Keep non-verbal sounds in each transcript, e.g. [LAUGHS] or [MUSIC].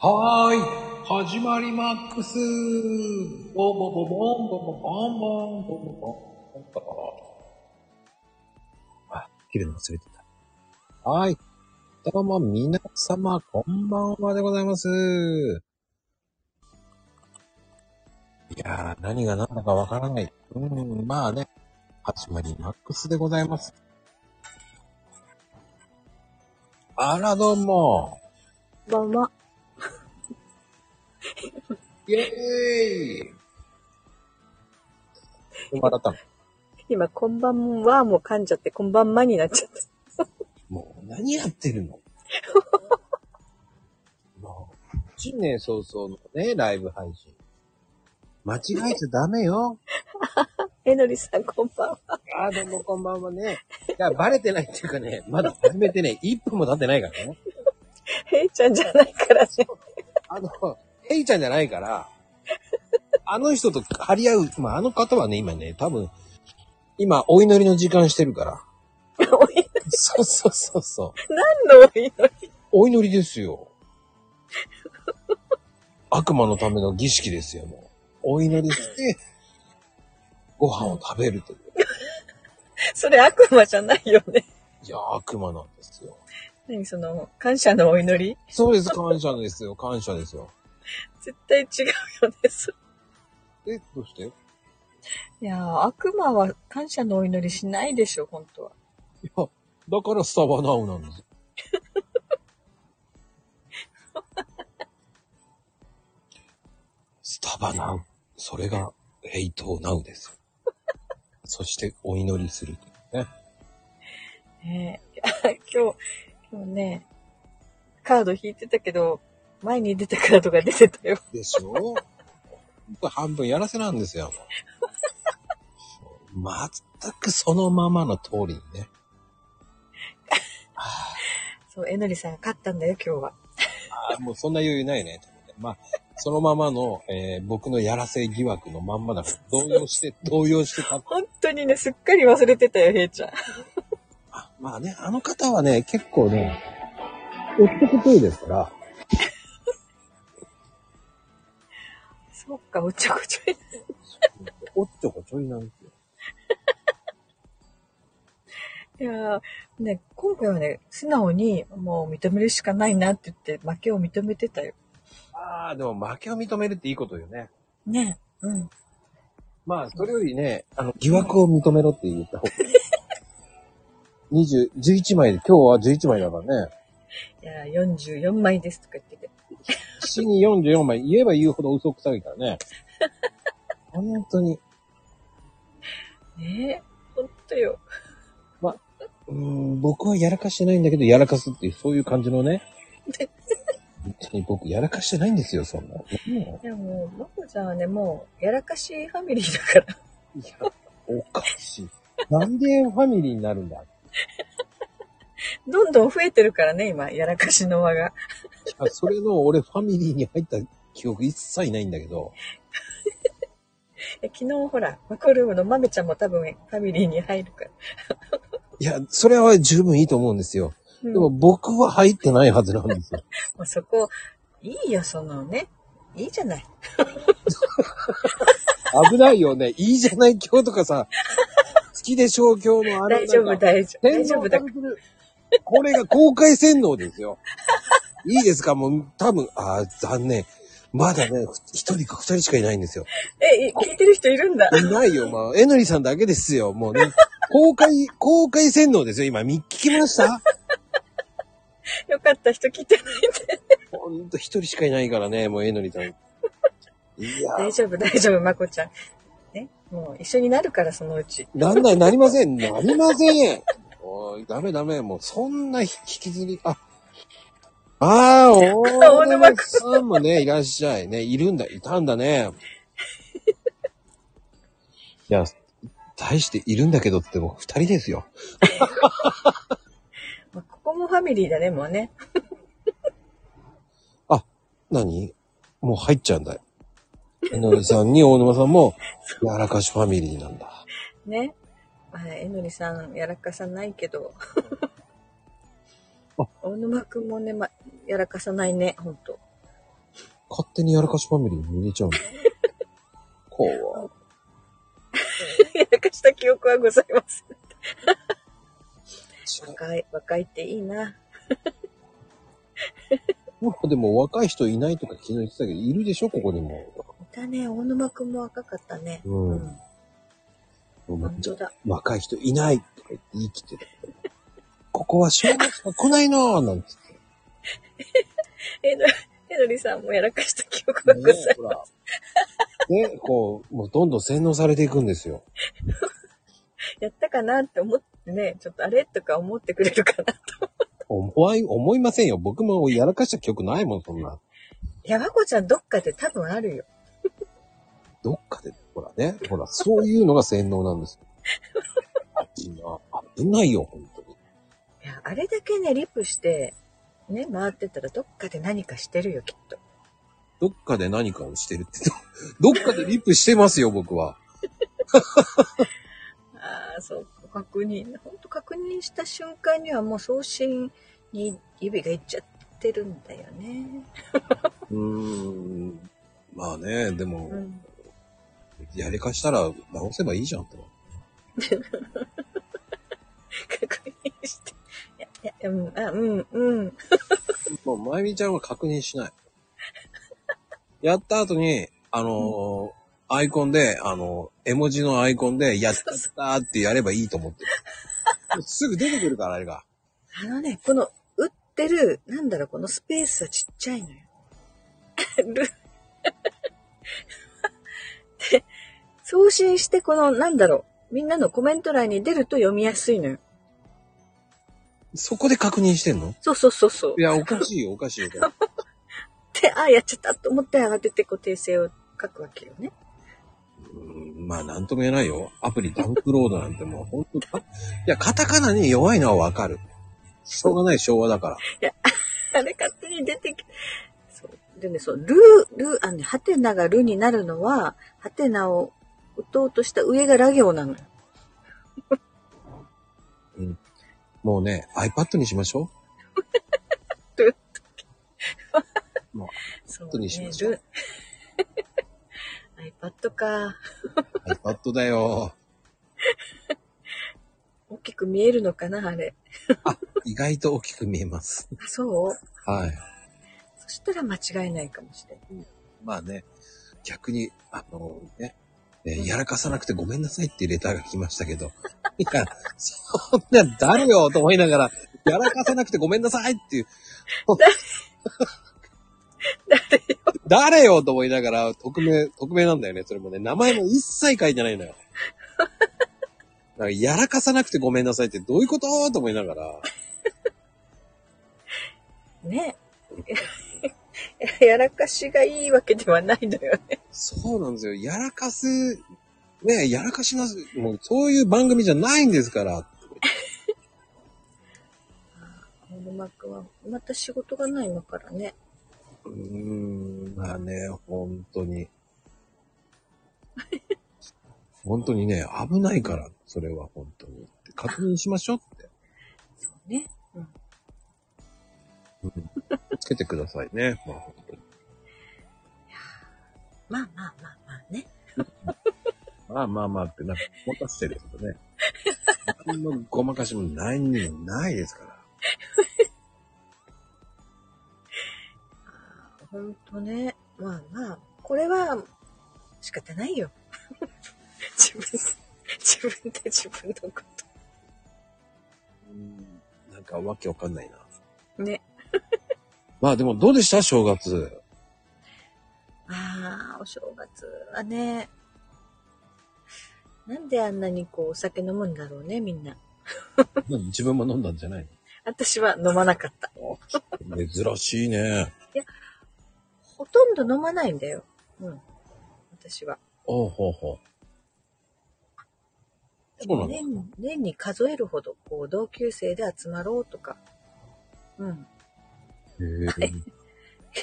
はーい、始まりマックスボボボボンボボボンボンボボボンボボあ、切るの忘れてた。はい。どうも皆様、こんばんはでございます。いやー、何が何だかわからない。うん、まあね、始まりマックスでございます。あら、どうも。どうも。イェーイ笑ったの今、こんばんはもう噛んじゃって、こんばんまになっちゃった。もう、何やってるの？もう、新年早々のね、ライブ配信。間違えちゃダメよ。えのりさん、こんばんは。ああ、どうもこんばんはね。いや、バレてないっていうかね、まだ始めてね、1分も経ってないからね。へ [LAUGHS] いちゃんじゃないからね。あの、ヘイちゃんじゃないから、[LAUGHS] あの人と張り合う、まあ、あの方はね、今ね、多分、今、お祈りの時間してるから。おいそうそうそうそう。何のお祈り？お祈りですよ。悪魔のための儀式ですよ、もう。お祈りして、ご飯を食べるという。[LAUGHS] それ悪魔じゃないよね。いや、悪魔なんですよ。何その、感謝のお祈り？そうです、感謝ですよ、感謝ですよ。[LAUGHS] 絶対違うよね。そえ、どうして？いいやー、悪魔は感謝のお祈りしないでしょ、本当は。や、だからスタバナウなんですよ。[LAUGHS] スタバナウ。それが、ヘイトナウですよ。そして、お祈りするね。ねえ [LAUGHS] 今日、今日ね、カード引いてたけど、前に出たカードが出てたよ。でしょ？ほんと半分やらせなんですよ。もう全くそのままの通りにね。あ [LAUGHS] そう、えのりさんが勝ったんだよ、今日は。あ、もうそんな余裕ないね。まあ、そのままの、えー僕のやらせ疑惑のまんまだから、動揺して、動揺してた。本当にね、すっかり忘れてたよ、へいちゃん。あまあね、あの方はね、結構ね、おっとこといですから、そっか、おっちょこちょい。おっちょこちょいなんですよ。[LAUGHS] いやーね、今回はね、素直にもう認めるしかないなって言って負けを認めてたよ。ああ、でも負けを認めるっていいことよね。ね。うん。まあ、それよりね、あの、疑惑を認めろって言った方がいい。[LAUGHS] 20、11枚で、今日は11枚だからね。いやー、44枚ですとか言ってて。死に44枚言えば言うほど嘘くさいからね。[LAUGHS] 本当に。ねえ、ほんとよ。うーん、僕はやらかしてないんだけど、やらかすっていう、そういう感じのね。本当に僕、やらかしてないんですよ、そんな。もいやもう、まこちゃんはね、もう、やらかしファミリーだから。ういや、おかしい。なんでファミリーになるんだ？い [LAUGHS] どんどん増えてるからね、今、やらかしの輪が。や、それの俺ファミリーに入った記憶一切ないんだけど。[LAUGHS] え昨日ほら、マコルームのまめちゃんも多分ファミリーに入るから。[LAUGHS] いや、それは十分いいと思うんですよ。うん、でも僕は入ってないはずなんですよ。[LAUGHS] もうそこ、いいよ、そのね。いいじゃない。危ないよね。いいじゃない今日とかさ、好きでしょう今日のあれ大丈夫、大丈夫。大洗丈夫だこれが公開洗脳ですよ。いいですか？もう多分、ああ、残念。まだね、一人か二人しかいないんですよ。え、い聞いてる人いるんだ。いないよ、まあ、えのりさんだけですよ。もうね、[LAUGHS] 公開、公開洗脳ですよ。今、み聞きました？よかった、人聞いてないんで。ほんと一人しかいないからね、もうえのりさん。いや大丈夫、大丈夫、まこちゃん。ね、もう一緒になるから、そのうち。なんない、なりません。なりません。[LAUGHS] おい、ダメダメ。もう、そんな引きずり、あ、ああ、大大沼沼さんもね、いらっしゃいね。いるんだ、いたんだね。いや、大しているんだけどってもう二人ですよ。[LAUGHS] まあここもファミリーだね、もうね。[LAUGHS] 何？もう入っちゃうんだよ。えのりさんに大沼さんも、[LAUGHS] やらかしファミリーなんだ。ね。まあ、えのりさん、やらかさないけど。あ大沼くんもね、ま、やらかさないね、ほんと。勝手にやらかしファミリーに入れちゃうの。[LAUGHS] 怖やらかした記憶はございます。違う若い、若いっていいな。[LAUGHS] まあでも若い人いないとか昨日言ってたけど、いるでしょここにも。いたね、大沼くんも若かったね。うんうん。本当だ。若い人いないとか言って言い切ってた。ここは小学生来ないのなんつって。えの、えのりさんもやらかした記憶がございます。ねこう、もうどんどん洗脳されていくんですよ。やったかなって思ってね、ちょっとあれとか思ってくれるかなと。思い、思いませんよ。僕もやらかした記憶ないもん、そんな。いや、まこちゃんどっかで多分あるよ。どっかで、ほらね、ほら、そういうのが洗脳なんですよ。危な危ないよ、本当に。いや、あれだけね、リプして、ね、回ってたらどっかで何かしてるよ、きっと。どっかで何かをしてるって。ど [LAUGHS] っかでリップしてますよ、僕は。[LAUGHS] ああ、そう、確認。ほんと確認した瞬間にはもう送信に指がいっちゃってるんだよね。[LAUGHS] うーん。まあね、でも、うん。やりかしたら直せばいいじゃんと。確認して。いや、いや、うん、あ、うん、うん。もう、まゆみちゃんは確認しない。やった後に、あのーアイコンで、あの絵文字のアイコンで、やったったってやればいいと思ってる。すぐ出てくるから、あれが。あのね、この、打ってる、なんだろう、このスペースはちっちゃいのよ。るで、送信して、この、なんだろう、みんなのコメント欄に出ると読みやすいのよ。そこで確認してんの？そうそうそうそうい。や、おかしいよ、おかしいよ。で、[LAUGHS] あ、やっちゃったと思って慌ててこう訂正を書くわけよね。うんまあ、なんとも言えないよ。アプリダウンロードなんてもう、本当か、いや、カタカナに弱いのはわかる。しょうがない昭和だから。あれ勝手に出てきそう。でね、そう、ルー、ルー、あのね、ハテナがルになるのは、ハテナを打とうとした上がラ行なのよ。もうね、iPad にしましょそう、後にしましょうル iPad か。う。iPad だよ。大きく見えるのかな、あれ。意外と大きく見えます。あ、そう？はい。そしたら間違いないかもしれない。まあね、逆に、あのね、えーやらかさなくてごめんなさいっていうレターが来ましたけど、[LAUGHS] いや、そんな誰よと思いながら、やらかさなくてごめんなさいっていう、誰？誰よ？と思いながら、匿名、匿名なんだよね、それもね。名前も一切書いてないのよ。だからやらかさなくてごめんなさいってどういうこと？と思いながら、[LAUGHS] ね。[LAUGHS] やらかしがいいわけではないのよね。そうなんですよ。やらかす、ねやらかしなす、もうそういう番組じゃないんですから。[LAUGHS] 大沼くんは、また仕事がないのからね。うーん、まあね、本当に。[LAUGHS] 本当にね、危ないから、それは本当に。確認しましょうって。そうね。うん。つけてくださいね。まあ本当に。まあまあまあまあね。まあまあまあって、なんか、ごまかしてるけどね。何のごまかしも何にもないですから。ほんとね。まあまあ、これは仕方ないよ。[LAUGHS] 自分、自分で自分のこうんなんかわけわかんないな。と。ね。まあでもどうでした？正月。ああ、お正月はね。なんであんなにこうお酒飲むんだろうね、みんな。自分も飲んだんじゃない私は飲まなかった。の珍しいね。ほとんど飲まないんだよ。うん。私は。おうほうほう。そうなんだ年年に数えるほど、こう、同級生で集まろうとか。うん。へ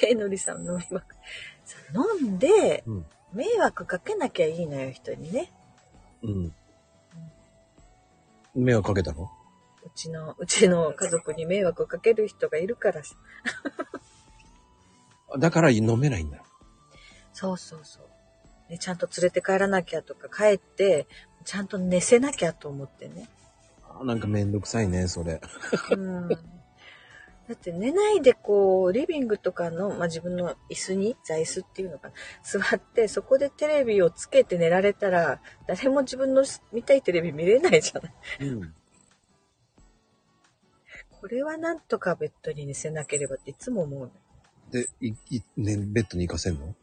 え。えのりさん飲みまくさ飲んで、うん迷惑かけなきゃいいのよ、人にね。うん。迷惑かけたの？うちの、うちの家族に迷惑かける人がいるからさ。[LAUGHS] だから飲めないんだよ。そうそうそう。ね、ちゃんと連れて帰らなきゃとか、帰って、ちゃんと寝せなきゃと思ってね。あなんかめんどくさいね、それ。うん。だって寝ないでこう、リビングとかの、まあ、自分の椅子に、座椅子っていうのかな、座って、そこでテレビをつけて寝られたら、誰も自分の見たいテレビ見れないじゃない。うん。これはなんとかベッドに寝せなければっていつも思うの。で、い、い、ね、ベッドに行かせんの？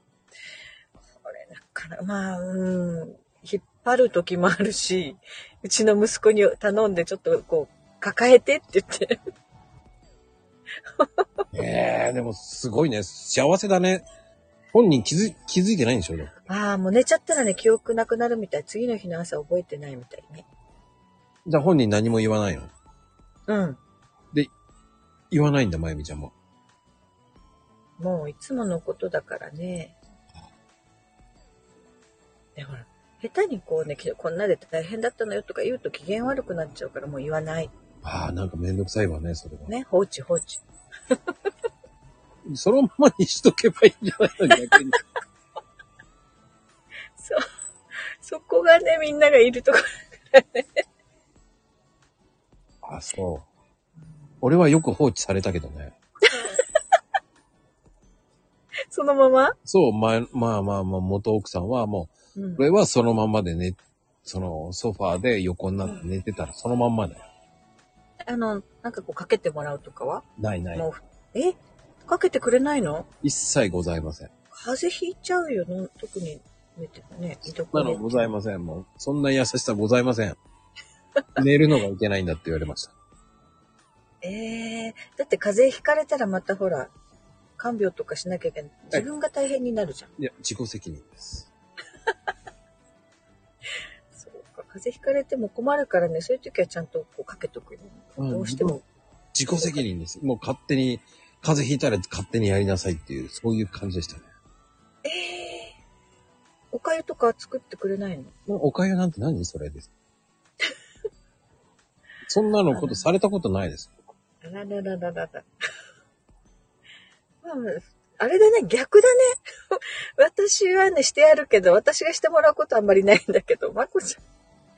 これなかなか、まあ、うん、引っ張る時もあるし、うちの息子に頼んでちょっとこう、抱えてって言って。[LAUGHS] ええでもすごいね。幸せだね。本人気づ、気づいてないんでしょああ、もう寝ちゃったらね、記憶なくなるみたい。次の日の朝覚えてないみたいね。じゃあ本人何も言わないの？うん。言わないんだ、まゆみちゃんも。もういつものことだからね。で、ほら、下手にこうね、きこんなで大変だったのよとか言うと機嫌悪くなっちゃうからもう言わない。ああ、なんかめんどくさいわね、それは。ね、放置放置。[LAUGHS] そのままにしとけばいいんじゃないの逆に。[LAUGHS] そう。そこがね、みんながいるところ。あ、そう。俺はよく放置されたけどね。[LAUGHS] そのまま？そう、まあまあまあまあ、元奥さんはもうんう、。俺はそのまんまでね、そのソファーで横になって寝てたらそのまんまだよ。あの、なんかこうかけてもらうとかは？ないない。もう、え？かけてくれないの？一切ございません。風邪ひいちゃうよの、特に寝てたね。居そ床でんなのございません。もう、そんな優しさございません。[LAUGHS] 寝るのがいけないんだって言われました。ええだって風邪ひかれたらまたほら、看病とかしなきゃいけない。自分が大変になるじゃん。いや、自己責任です。[LAUGHS] 風邪ひかれても困るからね、そういう時はちゃんとこうかけとくよ。うんどうしても。自己責任です。もう勝手に、風邪ひいたら勝手にやりなさいっていう、そういう感じでしたね。ええおかゆとか作ってくれないの？おかゆなんて何それです。[LAUGHS] そんなのことされたことないです。あらららららら。[LAUGHS] まあ、あれだね、逆だね。[LAUGHS] 私はね、してやるけど、私がしてもらうことあんまりないんだけど、まこちゃん、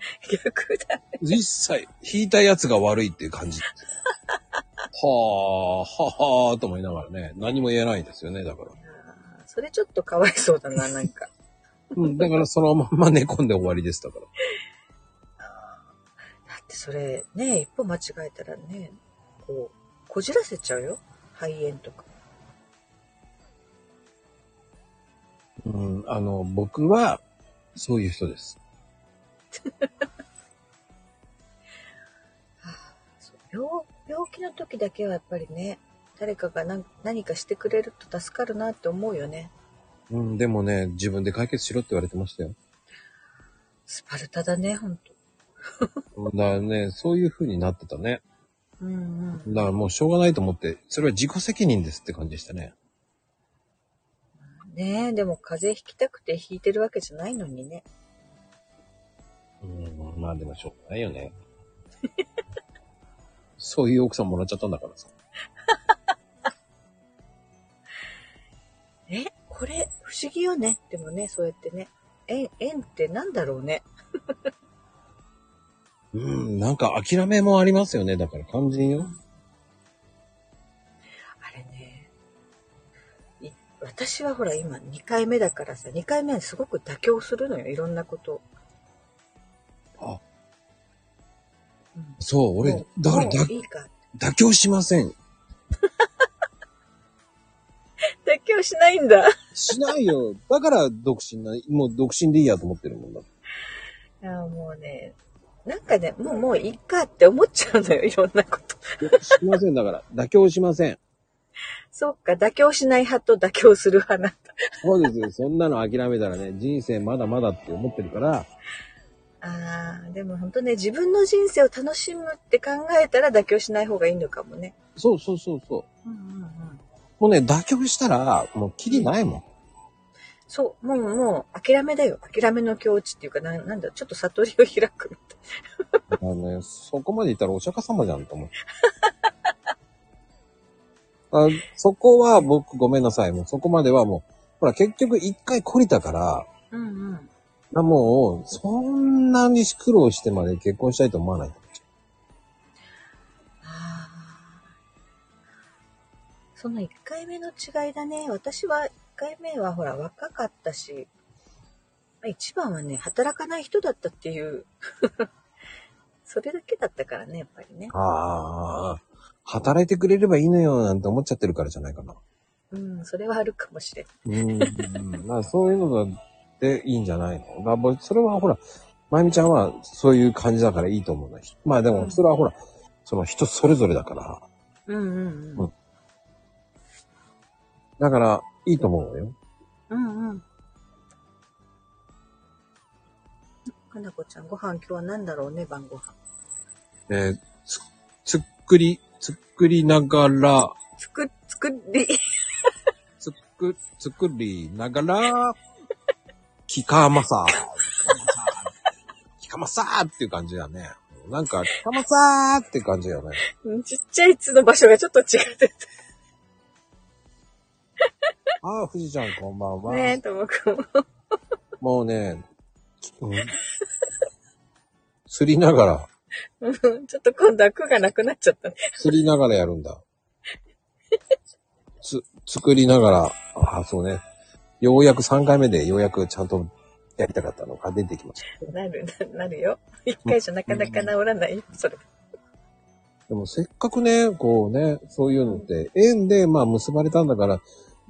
[LAUGHS] 逆だね。実際、引いたやつが悪いっていう感じ。はあ、ははーと思いながらね、何も言えないですよね、だから。それちょっとかわいそうだな、なんか。[LAUGHS] うん、だからそのまんま寝込んで終わりです、だから。だってそれ、ね、一歩間違えたらね、こう、こじらせちゃうよ。肺炎とか。うん、あの、僕は、そういう人です。[LAUGHS] 病病気の時だけはやっぱりね、誰かが何何かしてくれると助かるなって思うよね。うん、でもね、自分で解決しろって言われてましたよ。スパルタだね、ほんと。だからね、そういう風になってたね。うんうん。だからもうしょうがないと思って、それは自己責任ですって感じでしたね。ねえ、でも風邪ひきたくてひいてるわけじゃないのにね。うん、まあでもしょうがないよね。[LAUGHS] そういう奥さんもらっちゃったんだからさ。え、これ不思議よね。でもね、そうやってね。縁、縁ってなんだろうね。[LAUGHS] うん、なんか諦めもありますよね。だから肝心よ。あれね。い私はほら今2回目だからさ、2回目はすごく妥協するのよ。いろんなことを。あ、うんそう、俺だから。妥協しません。[LAUGHS] 妥協しないんだ。しないよ。だから独身な、もう独身でいいやと思ってるもんだ。いやもうね、なんかね、もうもういいかって思っちゃうのよ。いろんなこと。しませんだから。妥協しません。そっか、妥協しない派と妥協する派なんだ。そうですよ。そんなの諦めたらね、人生まだまだって思ってるから、ああ、でも本当ね、自分の人生を楽しむって考えたら妥協しない方がいいのかもね。そうそうそうそう。うんうんうん。もうね、妥協したら、もうキリないもん。そう、もう、もう、諦めだよ。諦めの境地っていうか、ななんだ、ちょっと悟りを開くみたいあのね、そこまで言ったらお釈迦様じゃんと思う。[LAUGHS] あそこは僕ごめんなさい。もうそこまではもう、ほら結局一回懲りたから、うんうん。あもう、そんなに苦労してまで結婚したいと思わない。その1回目の違いだね。私は1回目はほら若かったし、まあ一番はね、働かない人だったっていう、[LAUGHS] それだけだったからね、やっぱりね。ああ、働いてくれればいいのよなんて思っちゃってるからじゃないかな。うん、それはあるかもしれん。うん。だからそういうのでいいんじゃないの？だかそれはほら、まゆみちゃんはそういう感じだからいいと思うんだし。まあでも、それはほら、その人それぞれだから。うんうんうん。だから、いいと思うのよ。うんうん。かなこちゃん、ご飯今日は何だろうね、晩ご飯。えーつ、作り、作りながら、つく、作り、[LAUGHS] つく、作りながら、キカマサ。[LAUGHS] キカマサーっていう感じだね。なんか、キカマサーって感じだね。ちっちゃい「つ」の場所がちょっと違ってああ、富士ちゃんこんばんは。たね、ともくんも。もうね、うん、すりながら、う [LAUGHS] んちょっと今度は句がなくなっちゃったね。すりながらやるんだ。つ、作りながら、ああ、そうね。ようやく3回目でようやくちゃんとやりたかったのが出てきました。なる、ななるよ。一回じゃなかなか治らないよ、それ。でもせっかくね、こうね、そういうのって、縁でまあ結ばれたんだから、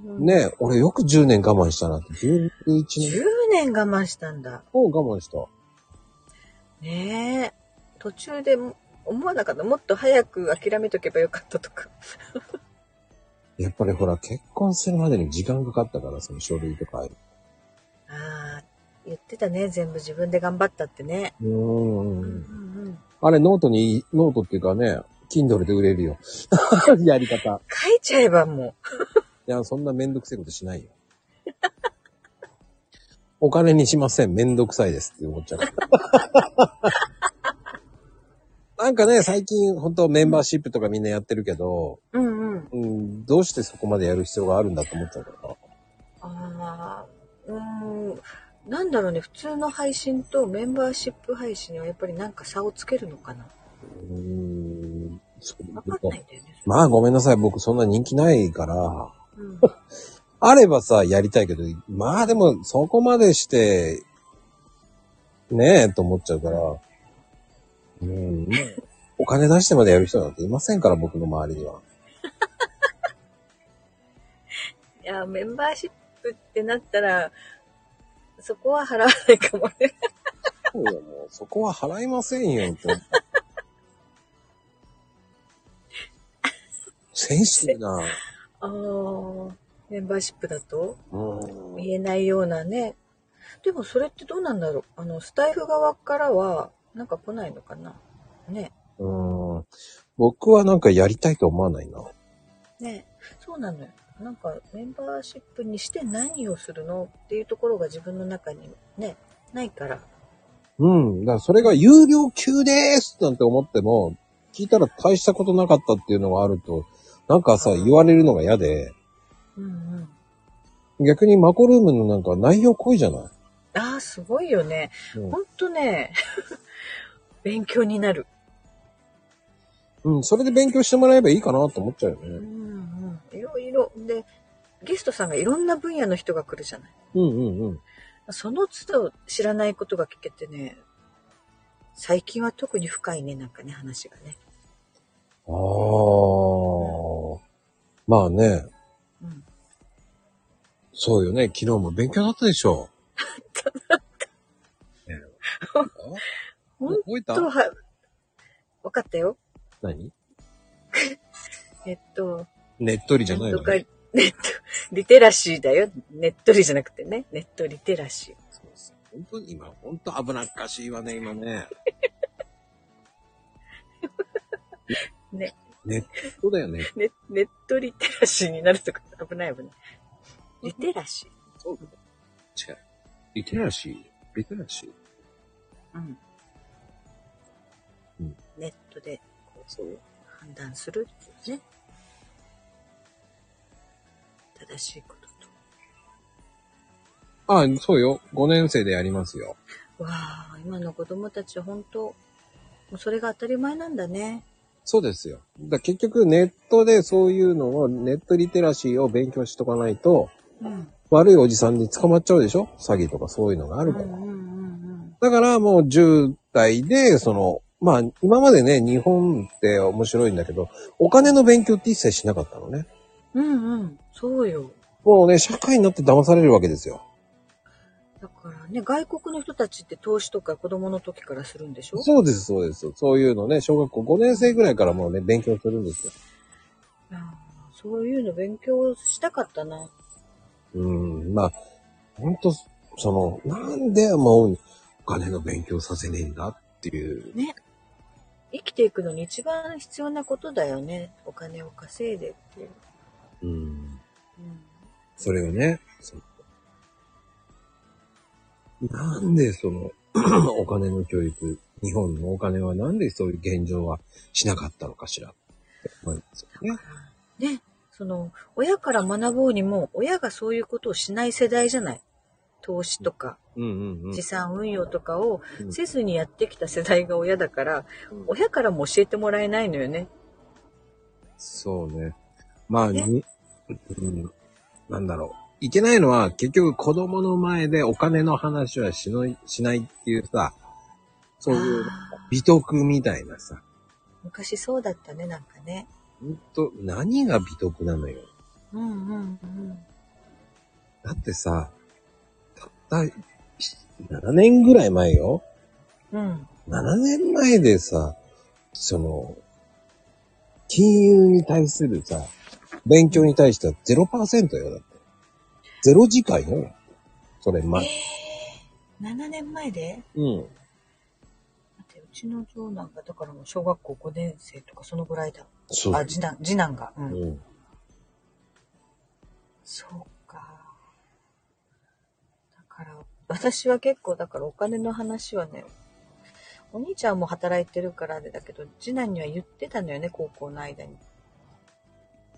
うん、ね、俺よく10年我慢したなって、11 10年年我慢したんだ。を我慢した。ねえ。途中でも思わなかった。もっと早く諦めとけばよかったとか。やっぱりほら、結婚するまでに時間かかったから、その書類とかある。ああ、言ってたね。全部自分で頑張ったってね。うーん。うんうん。あれ、ノートに、ノートっていうかね、Kindle で売れるよ。[LAUGHS] やり方。書いちゃえばも [LAUGHS] いや、そんなめんどくせえことしないよ。お金にしません。めんどくさいですって思っちゃう。[LAUGHS] なんかね、最近本当メンバーシップとかみんなやってるけど、う。うんうん。うん、どうしてそこまでやる必要があるんだと思っちゃうから。ああ、うーん。なんだろうね。普通の配信とメンバーシップ配信にはやっぱりなんか差をつけるのかな。うーん。そうわかんないんだよね。まあごめんなさい。僕そんな人気ないから。うん。あればさ、やりたいけど、まあでもそこまでして、ねえ、と思っちゃうから。うん。ねお金出してまでやる人なんていませんから、僕の周りには。いや、メンバーシップってなったら、そこは払わないかもね。そうよもうそこは払いませんよ、って。[LAUGHS] センシティブな。ああ、メンバーシップだと？うん。言えないようなね。でもそれってどうなんだろう？あの、スタイフ側からは、なんか来ないのかな？ね。うん。僕はなんかやりたいと思わないな。ね。そうなのよ。なんか、メンバーシップにして何をするのっていうところが自分の中にね、ないから。うん。だからそれが有料級ですなんて思っても、聞いたら大したことなかったっていうのがあると、なんかさ、言われるのが嫌で、うんうん。逆にマコルームのなんか内容濃いじゃない、ああ、すごいよね。うんほんとね、[LAUGHS] 勉強になる。うん、それで勉強してもらえばいいかなと思っちゃうようんね。うん。で、ゲストさんがいろんな分野の人が来るじゃない。うんうんうん。その都度知らないことが聞けてね、最近は特に深いね、なんかね、話がね。ああ。まあね、うん。そうよね。昨日も勉強だったでしょ。[LAUGHS] ねほん覚えた？とは、わかったよ。何？[LAUGHS] えっと、ねっとりじゃないのね。ネット、[LAUGHS] リテラシーだよ。ネットリじゃなくてね。ネットリテラシー。そうそう本当に今、本当危なっかしいわね、今ね。[LAUGHS] ね。ネットだよね。ネネットリテラシーになるとか危ない危ない。リテラシそう違う。リテラシー。リテラシー。ー。うん。うんネットでそうよ。判断するっていうね。正しいことあ、そうよ。5年生でやりますよ。と。わあ、今の子供たちは本当、もうそれが当たり前なんだね。そうですよ。だ結局ネットでそういうのを、ネットリテラシーを勉強しとかないと、うん。悪いおじさんに捕まっちゃうでしょ？詐欺とかそういうのがあるから。うんうんうんだからもう10代で、その、まあ今までね、日本って面白いんだけど、お金の勉強って一切しなかったのね。うん。うんうん。そうよ。もうね、社会になって騙されるわけですよ。だからね、外国の人たちって投資とか子供の時からするんでしょ？そうです、そうです。そういうのね、小学校5年生ぐらいからもうね、勉強するんですよ。そういうの勉強したかったな。うん、まあ、ほんと、その、なんでもうお金の勉強させねえんだっていう。ね。生きていくのに一番必要なことだよね。お金を稼いでっていう。うん。うん。それをね、なんでその、[CLEARS THROAT] お金の教育、日本のお金はなんでそういう現状はしなかったのかしらって思いますよね。ね。その、親から学ぼうにも、親がそういうことをしない世代じゃない？投資とか、資。産運用とかをうんせずにやってきた世代が親だから、うん親からも教えてもらえないのよね。そうね。まあ、ねに、うん、なんだろう。いけないのは、結局子供の前でお金の話はしのいしないっていうさ、そういう美徳みたいなさ、昔そうだったね、なんかね。ほんと、何が美徳なのよ。うんうんうん。だってさ、たった7年ぐらい前よ。うん。7年前でさ、その、金融に対するさ、勉強に対しては0%よ、だって。0時間よ。それ、ま、えー、7年前で？うん。待って、うちの長男が、だからもう小学校5年生とかそのぐらいだ。そう。あ、次男、次男が。うん。うん。そうか。だから、私は結構、だからお金の話はね、お兄ちゃんも働いてるからあれだけど、次男には言ってたのよね、高校の間に。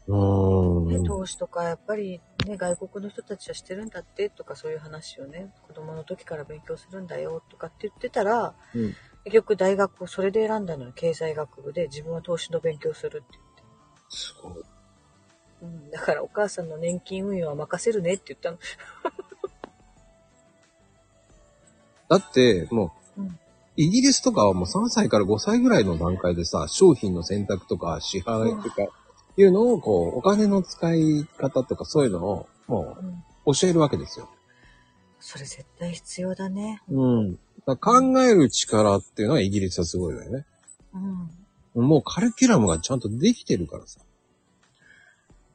うーん。ね、投資とか、やっぱりね、外国の人たちはしてるんだって、とかそういう話をね、子供の時から勉強するんだよ、とかって言ってたら、うん結局大学をそれで選んだのよ、経済学部で自分は投資の勉強するってすごい。言って。うん、だからお母さんの年金運用は任せるねって言ったの。[LAUGHS] だって、もう、うんイギリスとかはもう3歳から5歳ぐらいの段階でさ、商品の選択とか支払いとか、いうのを、こう、お金の使い方とかそういうのを、もう教えるわけですよ。それ絶対必要だね。うん。だから考える力っていうのはイギリスはすごいわよね。うん。もうカリキュラムがちゃんとできてるからさ。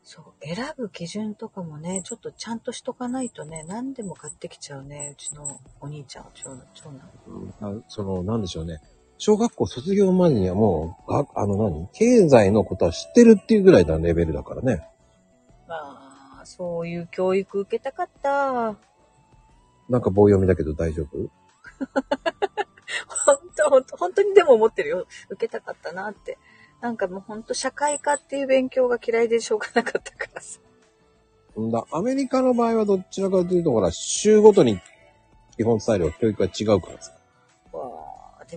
そう。選ぶ基準とかもね、ちょっとちゃんとしとかないとね、何でも買ってきちゃうね。うちのお兄ちゃん、長男。長男あその、なんでしょうね。小学校卒業までにはもう、があの何？経済のことは知ってるっていうぐらいのレベルだからね。まあ、そういう教育受けたかった。なんか棒読みだけど大丈夫？[LAUGHS] 本当本当本当にでも思ってるよ。受けたかったなって。なんかもう本当社会科っていう勉強が嫌いでしょうがなかったからさ。んだ、アメリカの場合はどちらかというと、ほら、州ごとに基本スタイルは教育が違うからさ。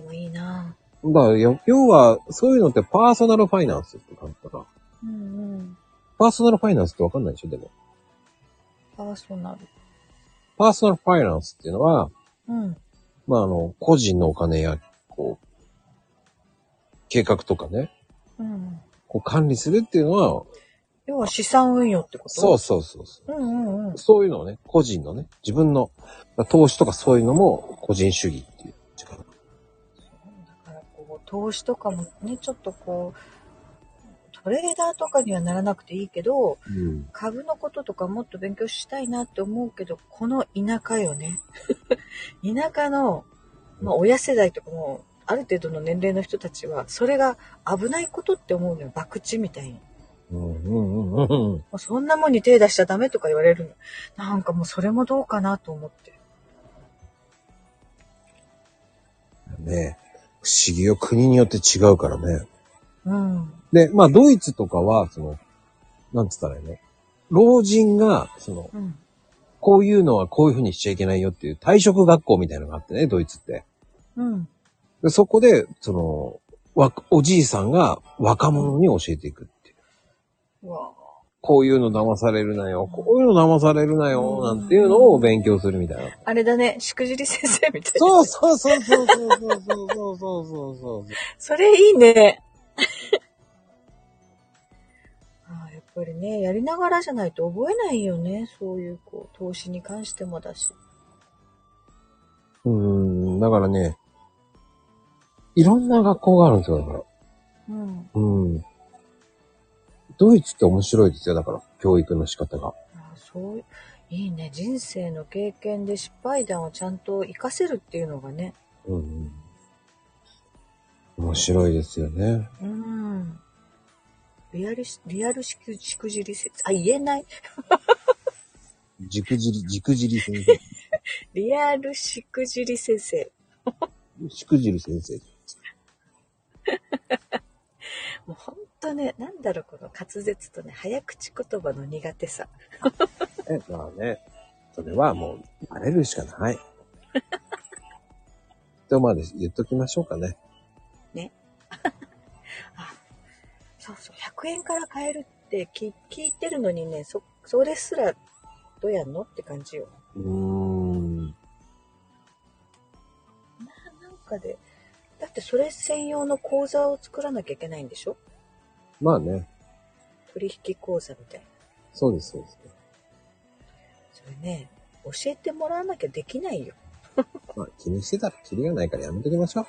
わあ、でもいいなだから、よ要は、そういうのってパーソナルファイナンスって感じかな。うんうん。パーソナルファイナンスってわかんないでしょでも。パーソナル。パーソナルファイナンスっていうのは、うん。まあ、あの、個人のお金や、こう、計画とかね、うん。こう管理するっていうのは、要は資産運用ってこと？そうそうそうそう。うんうんうん。そういうのをね、個人のね、自分の投資とかそういうのも個人主義投資とかもね、ちょっとこう、トレーダーとかにはならなくていいけど、うん。株のこととかもっと勉強したいなって思うけど、この田舎よね。[LAUGHS] 田舎の、まあ、親世代とかも、ある程度の年齢の人たちは、それが危ないことって思うのよ。博打みたいに。そんなもんに手出しちゃダメとか言われるの。なんかもうそれもどうかなと思って。ね不思議よ。国によって違うからね。うん。で、まあ、ドイツとかは、その、なんつったらいいの？老人が、その、うん。こういうのはこういうふうにしちゃいけないよっていう退職学校みたいなのがあってね、ドイツって。うん。でそこで、その、わ、おじいさんが若者に教えていくっていう。うわこういうの騙されるなよ、こういうの騙されるなよ、なんていうのを勉強するみたいな。あれだね、しくじり先生みたいな。そうそうそうそうそうそうそうそうそうそう。それいいね。[LAUGHS] ああやっぱりね、やりながらじゃないと覚えないよね。そういう、こう、投資に関してもだし。うーん、だからね、いろんな学校があるんですよ、だから。うん。うん。ドイツって面白いですよ、だから、教育の仕方が。ああそういう、いいね。人生の経験で失敗談をちゃんと活かせるっていうのがね。うんうん。面白いですよね。うん。リアルし、リアルしくしくじり説。あ、言えない。じくじり、じくじり先生。リアルしくじり先生。しくじり先生。[LAUGHS] もうほんとね、なんだろう、この滑舌とね、早口言葉の苦手さ。え、[LAUGHS] まあね、それはもう、バレるしかない。[LAUGHS] とまで言っときましょうかね。[LAUGHS] そうそう、100円から買えるって聞聞いてるのにね、そ、それすらどうやんのって感じよ。うーん。な、なんかで、だってそれ専用の講座を作らなきゃいけないんでしょ？まあね、取引講座みたいな。そうです、そうです。それね、教えてもらわなきゃできないよ。[LAUGHS] まあ気にしてたらキリがないからやめときましょう。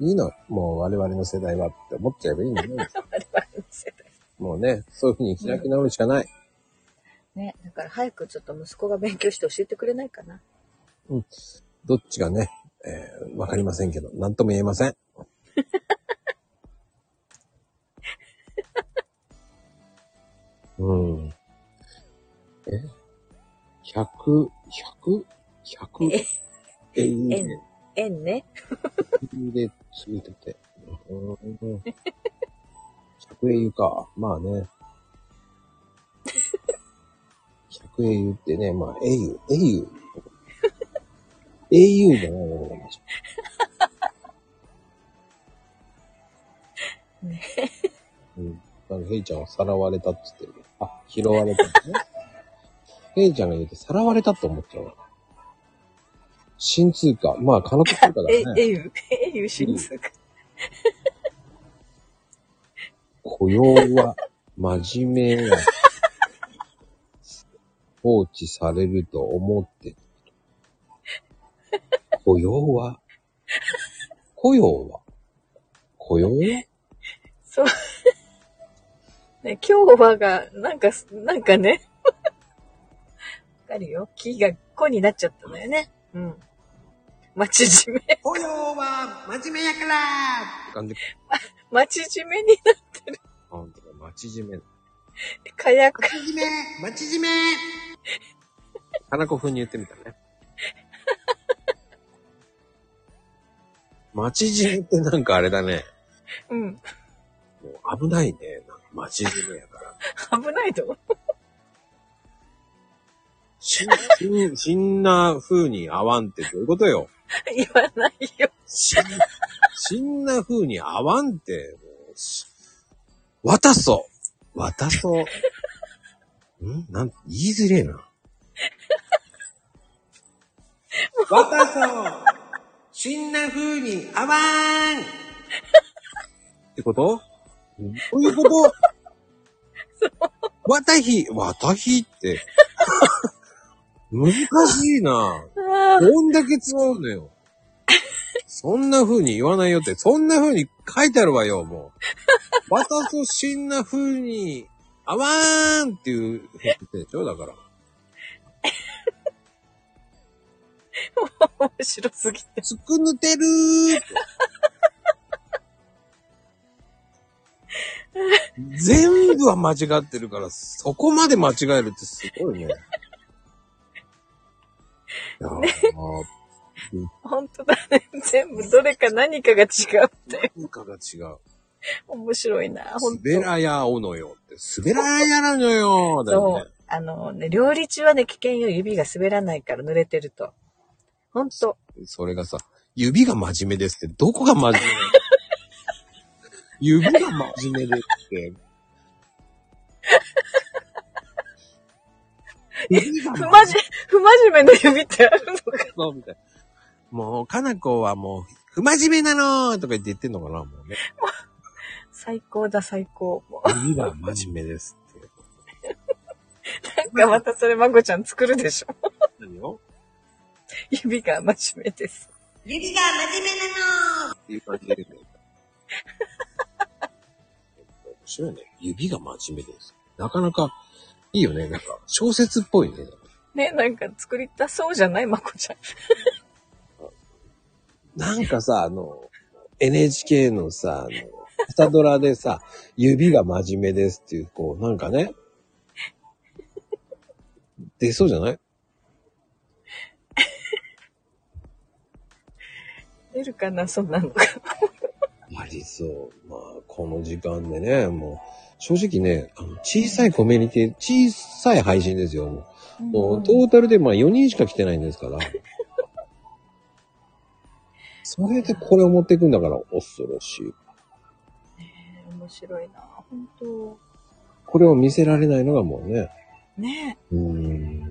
[LAUGHS] いいの、もう我々の世代はって思っちゃえばいいんだよ。[LAUGHS] 我々の世代。もうね、そういうふうに開き直るしかない。ね、だから早くちょっと息子が勉強して教えてくれないかな。どっちがね、えーわかりませんけど、なんとも言えません。うん。え ?100、100、100え、えい円円ね？でついてて。うん。100英雄か。まあね。100英雄ってね、まあ、英雄、英雄。英雄じゃないのかもしれない。ねうん。なんか、ヘイちゃんはさらわれたって言ってるけど。あ、拾われたね。[LAUGHS] ヘイちゃんが言うと、さらわれたって思っちゃうわ。新通貨。まあ、金子通貨だ [LAUGHS] え、ね。えゆ、えゆ新通貨。[LAUGHS] 雇用は真面目や。放置されると思って。雇用は？雇用は？雇用？そう。ね、今日はが、なんか、なんかね。[LAUGHS] わかるよ。木が子になっちゃったのよね。うん。待ち締め。雇用は真面目やからって感じ。[LAUGHS] 待ち締めになってる。あ、ほんとだ、真面目。火薬。真面目真面目花子風に言ってみたね。[LAUGHS] 待ち締めってなんかあれだね。うん。もう危ないね。なんか待ち締めやから。危ないと。しん、[LAUGHS] しん、しんな風に合わんってどういうことよ。言わないよ。しん、[LAUGHS] しんな風に合わんって、もうし渡そう。渡そう。[LAUGHS] ん？なん、言いづれえな。渡そう。しんな風に合わんってこと？どういうことわたひ、わたひって。難しいな。あどん。だけ使うのよ。そん。な風に言わないよって、そん。な風に書いてあるわよ、もう。私としん。な風に、あわーん。っていう風でしょだから。あ、面白すぎて。つくぬてるー全部は間違ってるから、そこまで間違えるってすごいね。[LAUGHS] いやー本当だね。全部どれか何かが違うって。文化が違う。面白いな、ほんと。滑らやおのよって、滑らやなのよだよねそう。あのね、料理中はね、危険よ。指が滑らないから濡れてると。ほんと。それがさ、指が真面目ですって、どこが真面目指が真面目ですって。指が不真面不真面目な指ってあるのか。そうみたいな。もう、かなこはもう、不真面目なのとか言って言ってんのかなもうね。最高だ、最高。も指が真面目ですって。うなんかまたそれまこちゃん作るでしょ。何よ指が真面目です。指が真面目なのっていう感じで、ね。面白いね。指が真面目です。なかなかいいよね。なんか小説っぽいね。ね、なんか作りたそうじゃない？まこちゃん。[LAUGHS] なんかさ、あの、NHK のさ、あの、朝ドラでさ、指が真面目ですっていう、こう、なんかね、出そうじゃない？[LAUGHS] 出るかな、そんなのが。[LAUGHS] ありそう。まあ、この時間でね、もう、正直ね、あの小さいコミュニティ、小さい配信ですよ。もう、もうトータルでまあ4人しか来てないんですから。[LAUGHS] それでこれを持っていくんだから恐ろしい。ね面白いな、本当これを見せられないのがもうね、ねうーん。ね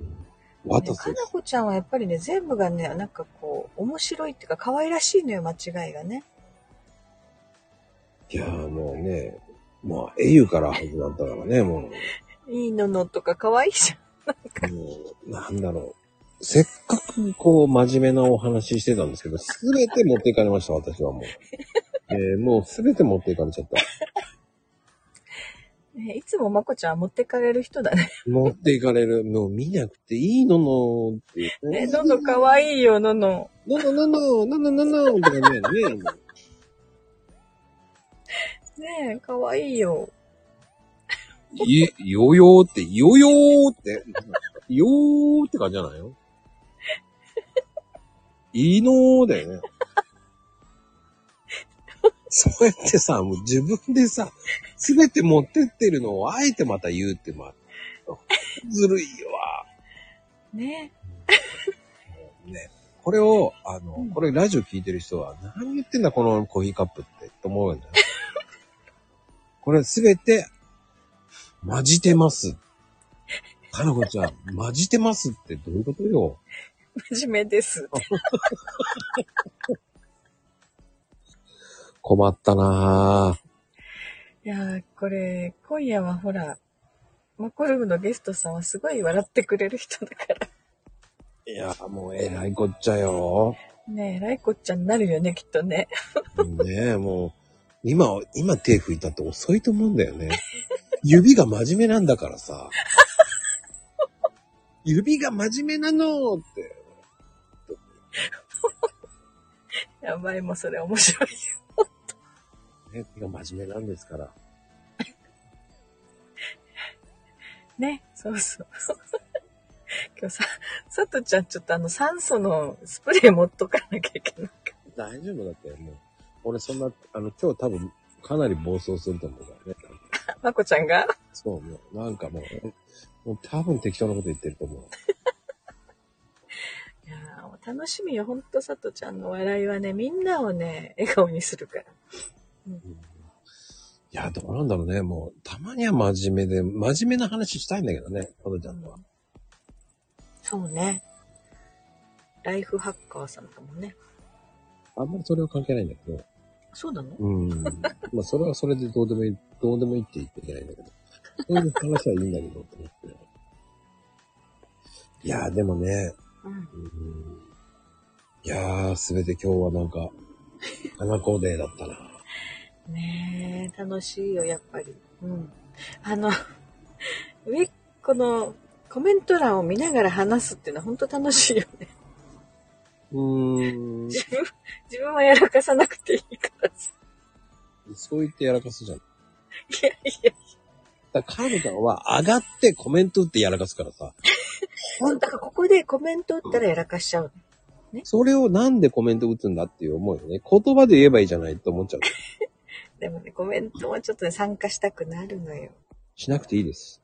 渡すか。なこちゃんはやっぱりね、全部がね、なんかこう、面白いっていうか、可愛らしいのよ、間違いがね。いやーもうね、まあ、英雄から始まったからね、もう。いいののとか可愛いじもう、なんだろう。せっかくこう真面目なお話ししてたんですけど、すべて持っていかれました、私はもう。[LAUGHS] えーもうすべて持っていかれちゃった。いつもまこちゃんは持ってかれる人だね。持っていかれる。もう見なくていいののっていう。ね、のの可愛いよ、のの。のののの、ののののとかね、ね。ねえ、可愛いよ。い、よよーって、よよーって、よーって感じじゃないよ。いいのーだよね。そうやってさ、もう自分でさ、すべて持ってってるのをあえてまた言うって、まあ、ずるいわ。ねね。これを、あの、うんこれラジオ聞いてる人は、何言ってんだこのコーヒーカップって、と思うんだよ。これすべて、混じてます。かなこちゃん、混じてますってどういうことよ？真面目です。[LAUGHS] 困ったなぁ。いやー、これ、今夜はほら、マコルームのゲストさんはすごい笑ってくれる人だから。いや、もうえらいこっちゃよ。ねえ、ライコちゃんになるよね、きっとね。ねえ、もう、今、今手拭いたって遅いと思うんだよね。[LAUGHS] 指が真面目なんだからさ。[LAUGHS] 指が真面目なのって。[LAUGHS] やばい、もうそれ面白いよ。ね、手が真面目なんですから。ね、そうそう。今日さ、さとちゃんちょっとあの酸素のスプレー持っとかなきゃいけないか大丈夫だって、もう。俺そんな、あの、今日多分、かなり暴走すると思うからね。ら。[LAUGHS] まこちゃんが？そう、もう、なんかもう、もう多分適当なこと言ってると思う。[LAUGHS] いやーもう楽しみよ、ほんとさとちゃんの笑いはね、みんなをね、笑顔にするから。いや、どうなんだろうね。もう、たまには真面目で、真面目な話したいんだけどね、トドちゃんとは。そうね。ライフハッカーさんともね。あんまりそれは関係ないんだけど。そうなの？うん。まあ、それはそれでどうでもいい、どうでもいいって言ってないんだけど。そういう話はいいんだけど、と思って。いやー、でもね、うん。うんいやー、すべて今日はなんか、花子デーだったな。ねえ、楽しいよ、やっぱり。うん。あの、上、この、コメント欄を見ながら話すっていうのは本当楽しいよね。うーん。自分、自分はやらかさなくていいからさ。そう言ってやらかすじゃん。いやいや、だから、カードちゃんは上がってコメント打ってやらかすからさ。そうだからここでコメント打ったらやらかしちゃう。それをなんでコメント打つんだっていう思うよね。言葉で言えばいいじゃないって思っちゃう。[LAUGHS] でもね、コメントもちょっとね、参加したくなるのよ。しなくていいです。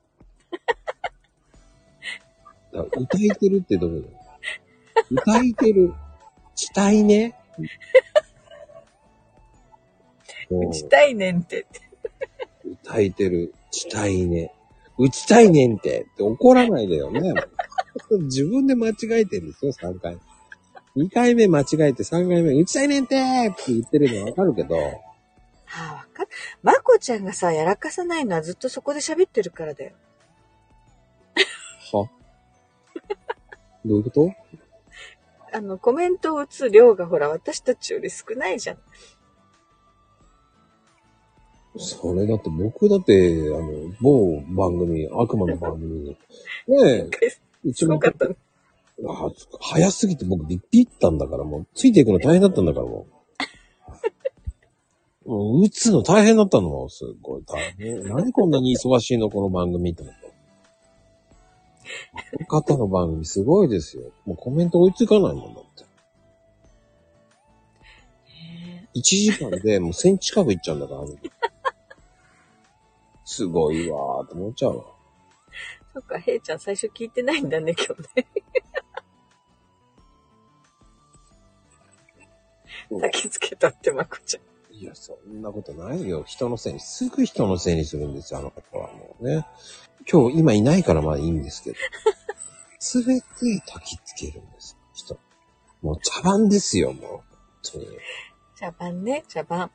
だから歌いてるってどこだよ。歌いてる。したいね。打ちたいねんって。歌いてる。したいね。打ちたいねんって。って怒らないでよね。自分で間違えてるんですよ、3回。2回目間違えて3回目、打ちたいねんってって言ってるのわかるけど、はあ、わかる。まこちゃんがさ、やらかさないのはずっとそこで喋ってるからだよ。は？どういうこと？あの、コメントを打つ量がほら、私たちより少ないじゃん。それだって僕だって、あの、某番組、悪魔の番組に、[LAUGHS] ねえ、一番すごかった早すぎて僕ビッピったんだから、もう、ついていくの大変だったんだから、もう。[LAUGHS] もう、打つの大変だったのも、すごい大変。何こんなに忙しいの、この番組って思った。この方の番組すごいですよ。もうコメント追いつかないもんだって。1時間でもう1000近くいっちゃうんだから。[LAUGHS] すごいわーと思っちゃうわ。そっか、へいちゃん最初聞いてないんだね、今日ね。[LAUGHS] 焚きつけたって、まこちゃん。いや、そんなことないよ。人のせいに、すぐ人のせいにするんですよ、あの方はもうね。今日、今いないからまあいいんですけど。[LAUGHS] すべて焚きつけるんです、人。もう茶番ですよ、もう。本当に。茶番ね、茶番。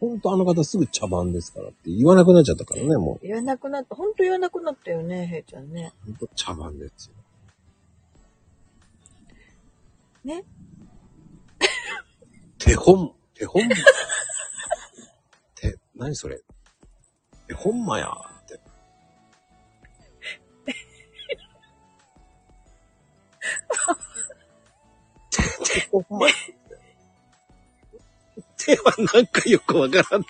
ほんとあの方すぐ茶番ですからって言わなくなっちゃったからね、もう。言わなくなった。ほんと言わなくなったよね、へいちゃんね。ほんと茶番ですよ。ね。手本、手本。手、何それ手本間やって。手、手本間やって。手はなんかよくわからん。か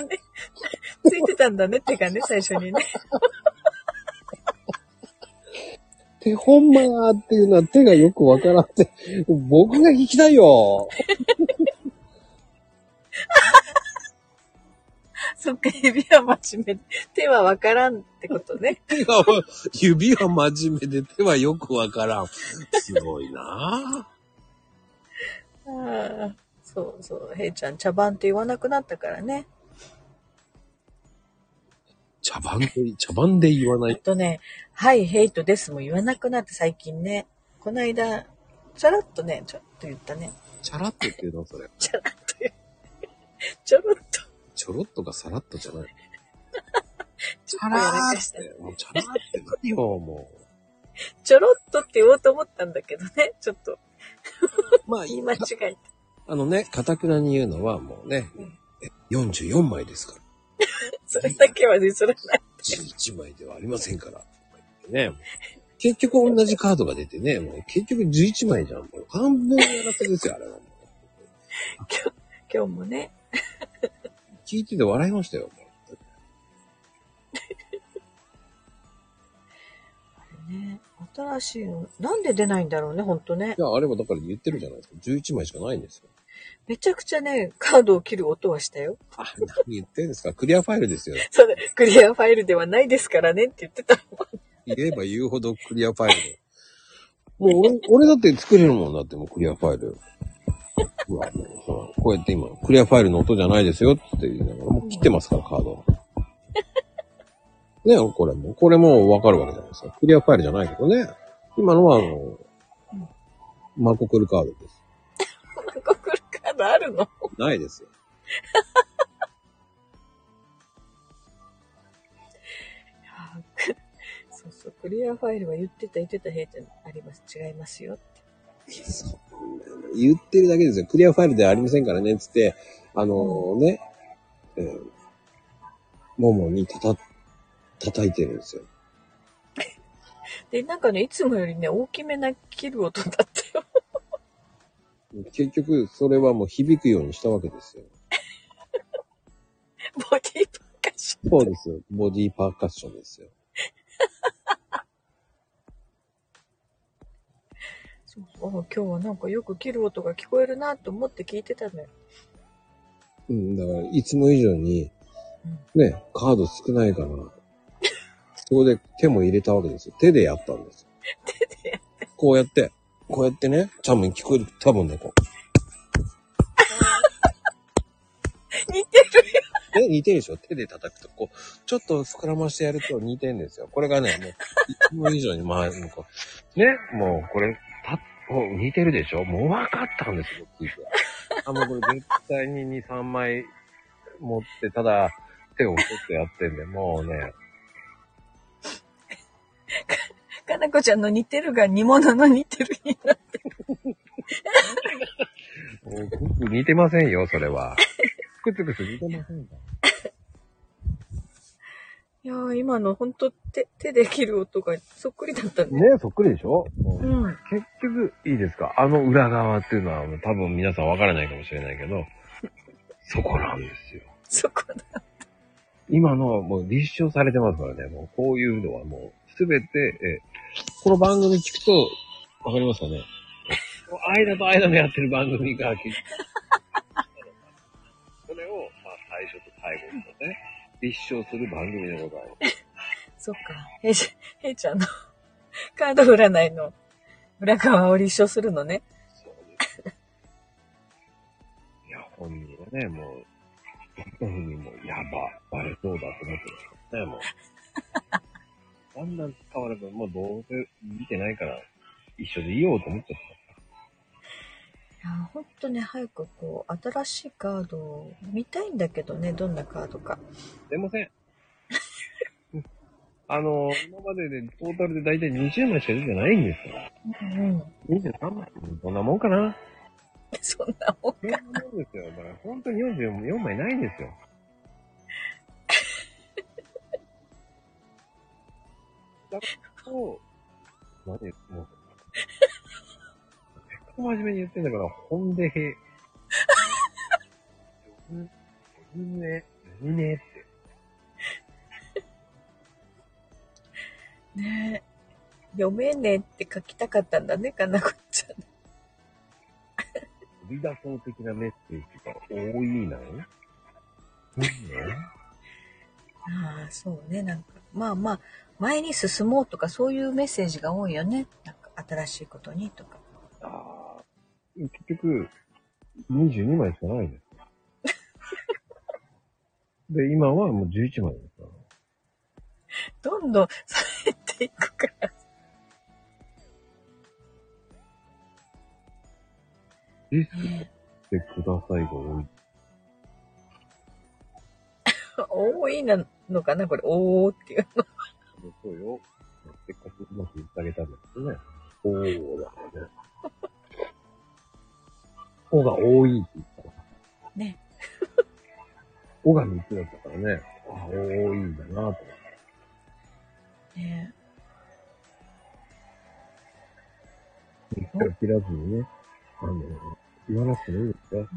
ね、ついてたんだね、手がね、最初にね。手本間やっていうのは手がよくわからんって。僕が聞きたいよ。[LAUGHS] そっか、指は真面目で。手はわからんってことね。手が、指は真面目で手はよくわからん。すごいな [LAUGHS] ぁ。そうそう、へいちゃん茶番って言わなくなったからね。茶番で、茶番で言わない。あとね、はい、ヘイトですも言わなくなって最近ね。この間、ちょろっとね、ちょっと言ったね。チャラッとっていうのそれ。ちょろっと言う。ちょろっと。ちょろっとかさらっとじゃない。[LAUGHS] チャラーって。もうチャラーって何よ、もちょろっとって言おうと思ったんだけどね。ちょっとう。まあ、[LAUGHS] 言い間違えあのね、かたくなに言うのはもうね、え44枚ですから。た。[LAUGHS] それだけは譲らない。11枚ではありませんから。ね。結局同じカードが出てね、もう結局11枚じゃん。もう半分やらせですよ、あれは [LAUGHS] もう。今日もね。[LAUGHS] 聞いてて笑いましたよ。もうね新しいの。なんで出ないんだろうね、ほんとねい。や、あれはだから言ってるじゃないですか。11枚しかないんですよ。めちゃくちゃね、カードを切る音はしたよ。あ、何言ってんですか？クリアファイルですよ。それ、クリアファイルではないですからねって言ってたもん。言えば言うほどクリアファイルで。もう俺、俺だって作れるもんだってもうクリアファイル。ほら、もうほらこうやって今、クリアファイルの音じゃないですよって言いながら、もう切ってますから、カード。ねこれも、これもわかるわけじゃないですか。クリアファイルじゃないけどね。今のは、あの、マコクルカードです。ここるカードあるの？ないですよ。[LAUGHS] そうそう、クリアファイルは言ってた言ってた平ちゃんあります。違いますよって。言ってるだけですよ。クリアファイルではありませんからね、つって、あのね、えー、ももにたた、叩いてるんですよ。[LAUGHS] で、なんかね、いつもよりね、大きめな切る音だったよ。結局、それはもう響くようにしたわけですよ。[LAUGHS] ボディーパーカッション。そうですよ。ボディーパーカッションですよ。[LAUGHS] そう今日はなんかよく切る音が聞こえるなと思って聞いてたのよ。うん、だから、いつも以上に、ね、カード少ないから、[LAUGHS] そこで手も入れたわけですよ。手でやったんですよ。手でやこうやって、こうやってね、多分聞こえる、多分ね、こ似てるよ。う。ね、似てるでしょ？手で叩くと、こう、ちょっと膨らましてやると似てんですよ。これがね、もう、いつも以上に前、もうこうね、もうこれ、た、もう似てるでしょ？もう分かったんですよ、聞いて。あ、もうこれ絶対に2、3枚持って、ただ、手をちょっとやってんで、もうね、かなこちゃんの似てるが煮物の似てるになって。もう僕似てませんよ、それは。くつくつ似てませんか？いやー、今のほんと手、手で切る音がそっくりだったね。ねそっくりでしょ、うん。結局、いいですか？あの裏側っていうのは、多分皆さんわからないかもしれないけど、そこなんですよ。[LAUGHS] そこだ。今のはもう立証されてますからね、もうこういうのはもうすべて、えこの番組聞くと、わかりますかね間と間のやってる番組が [LAUGHS] 結局、これを、まあ最初と最後とね、立証する番組でございます。そっか。へいちゃん、へいちゃんの [LAUGHS] カード占いの裏側を立証するのね。そうです。いや、本人はね、もう、本人も、やば、バレそうだと思ってますね、もう。[LAUGHS] だんだん変わらず、もうどうせ見てないから、一緒でいようと思っちゃっいやー、ほんとね、早くこう、新しいカードを見たいんだけどね、どんなカードか。た。すいません。うんあの、今までで、トータルで大体20枚しか出てないんですから。うんうん。23枚。どんなもんかな [LAUGHS] そんなもんそんなもんですよ。だから本当に44枚ないんですよ。だと、何もう、結構真面目に言ってんだから、本でへ、うん、うんね、うんねって。ねえ。読めねえって書きたかったんだね、かなこちゃん。飛び出そう的なメッセージが多いなよ。[LAUGHS] うんね。ああ、そうね、なんか。まあまあ、前に進もうとかそういうメッセージが多いよね。なんか、新しいことにとか。ああ、結局、22枚しかないんです。[LAUGHS] で、今はもう11枚ですから。どんどんされていくから。リスクしてくださいが多い。[LAUGHS] 多いなのかなこれ、おーっていうの。そうよ。せっかくうまく言ってあげたんだけどね。おーだね。おが多いって言ったら。ね。おが3つだったからね。あ、多いんだなと思って。ね一回切らずにね、あの、言わなくてもいいですよ。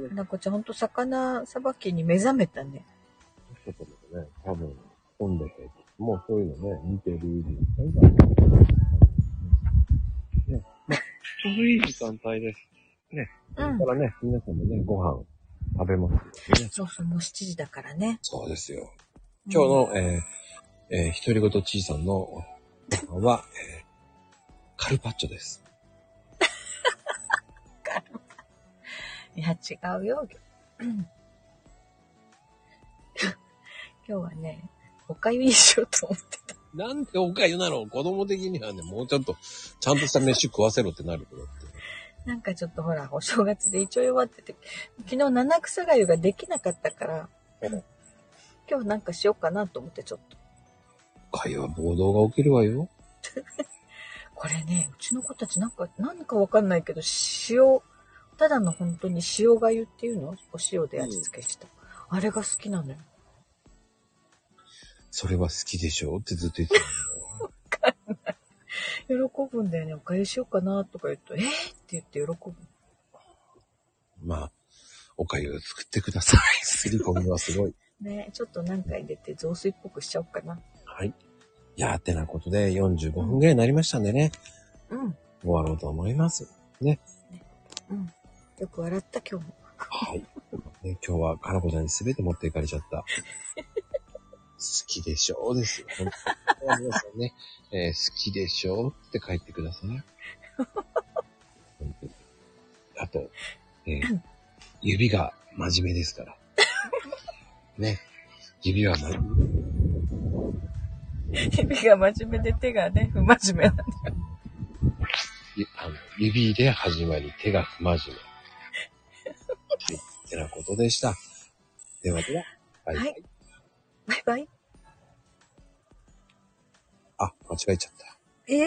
うん。なこちゃん、ほんと魚さばきに目覚めたね。ちょっとね、多分、混んでて、もうそういうのね、見てるんですね。まあ、ちょうどいい時間帯です。うんだ。からね、皆さんもね、ご飯食べますよね。そうそう、もう7時だからね。そうですよ。今日の、えー、えー、独り言ちいさんのご飯は、えー、カルパッチョです。[LAUGHS] いや、違うよ。うん [LAUGHS] 今日はね、おかゆにしようと思ってた。なんでおかゆなの？子供的にはね、もうちょっと、ちゃんとした飯食わせろってなるけどって。なんかちょっとほら、お正月で一応弱ってて、昨日七草がゆができなかったから、うん今日なんかしようかなと思ってちょっと。おかゆは暴動が起きるわよ。[LAUGHS] これね、うちの子たちなんか、なんかわかんないけど、塩、ただの本当に塩がゆっていうの？お塩で味付けした。あれが好きなのよ。それは好きでしょってずっと言ってたのよ。喜ぶんだよね。おかゆしようかなとか言うと、えー、って言って喜ぶ。まあ、おかゆ作ってください。すり込みはすごい。[LAUGHS] ねちょっとなんか入れて雑炊っぽくしちゃおうかな。はい。いやーってなことで45分ぐらいになりましたんでね。うん。終わろうと思います。ね。うん。よく笑った今日も。はい。ね、今日はかなこちゃんに全て持っていかれちゃった。[LAUGHS] 好きでしょうですよ。本当に皆さんね、[LAUGHS] えー好きでしょうって書いてください。本当にあと、えー [LAUGHS] 指が真面目ですから。ね。指は真面目。指が真面目で手がね、不真面目なんだ。ゆあの指で始まり、手が不真面目。はい。ってなことでした。ではでは、バイバイ。はいバイバイ。あ、間違えちゃった。えー？